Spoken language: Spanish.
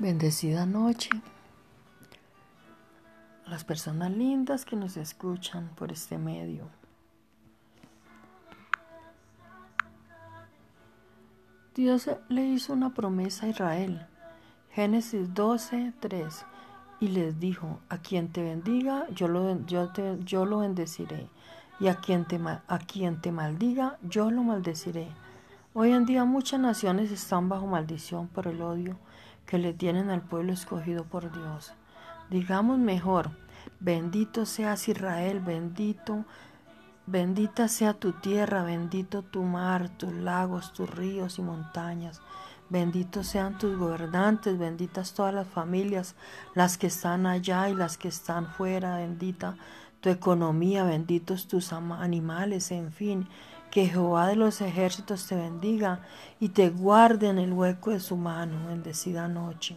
Bendecida noche a las personas lindas que nos escuchan por este medio. Dios le hizo una promesa a Israel. Génesis 12, 3. Y les dijo, a quien te bendiga, yo lo, yo te, yo lo bendeciré. Y a quien, te, a quien te maldiga, yo lo maldeciré. Hoy en día muchas naciones están bajo maldición por el odio que le tienen al pueblo escogido por Dios. Digamos mejor, bendito seas Israel, bendito, bendita sea tu tierra, bendito tu mar, tus lagos, tus ríos y montañas. Benditos sean tus gobernantes, benditas todas las familias, las que están allá y las que están fuera, bendita tu economía, benditos tus animales, en fin, que Jehová de los ejércitos te bendiga y te guarde en el hueco de su mano. Bendecida noche.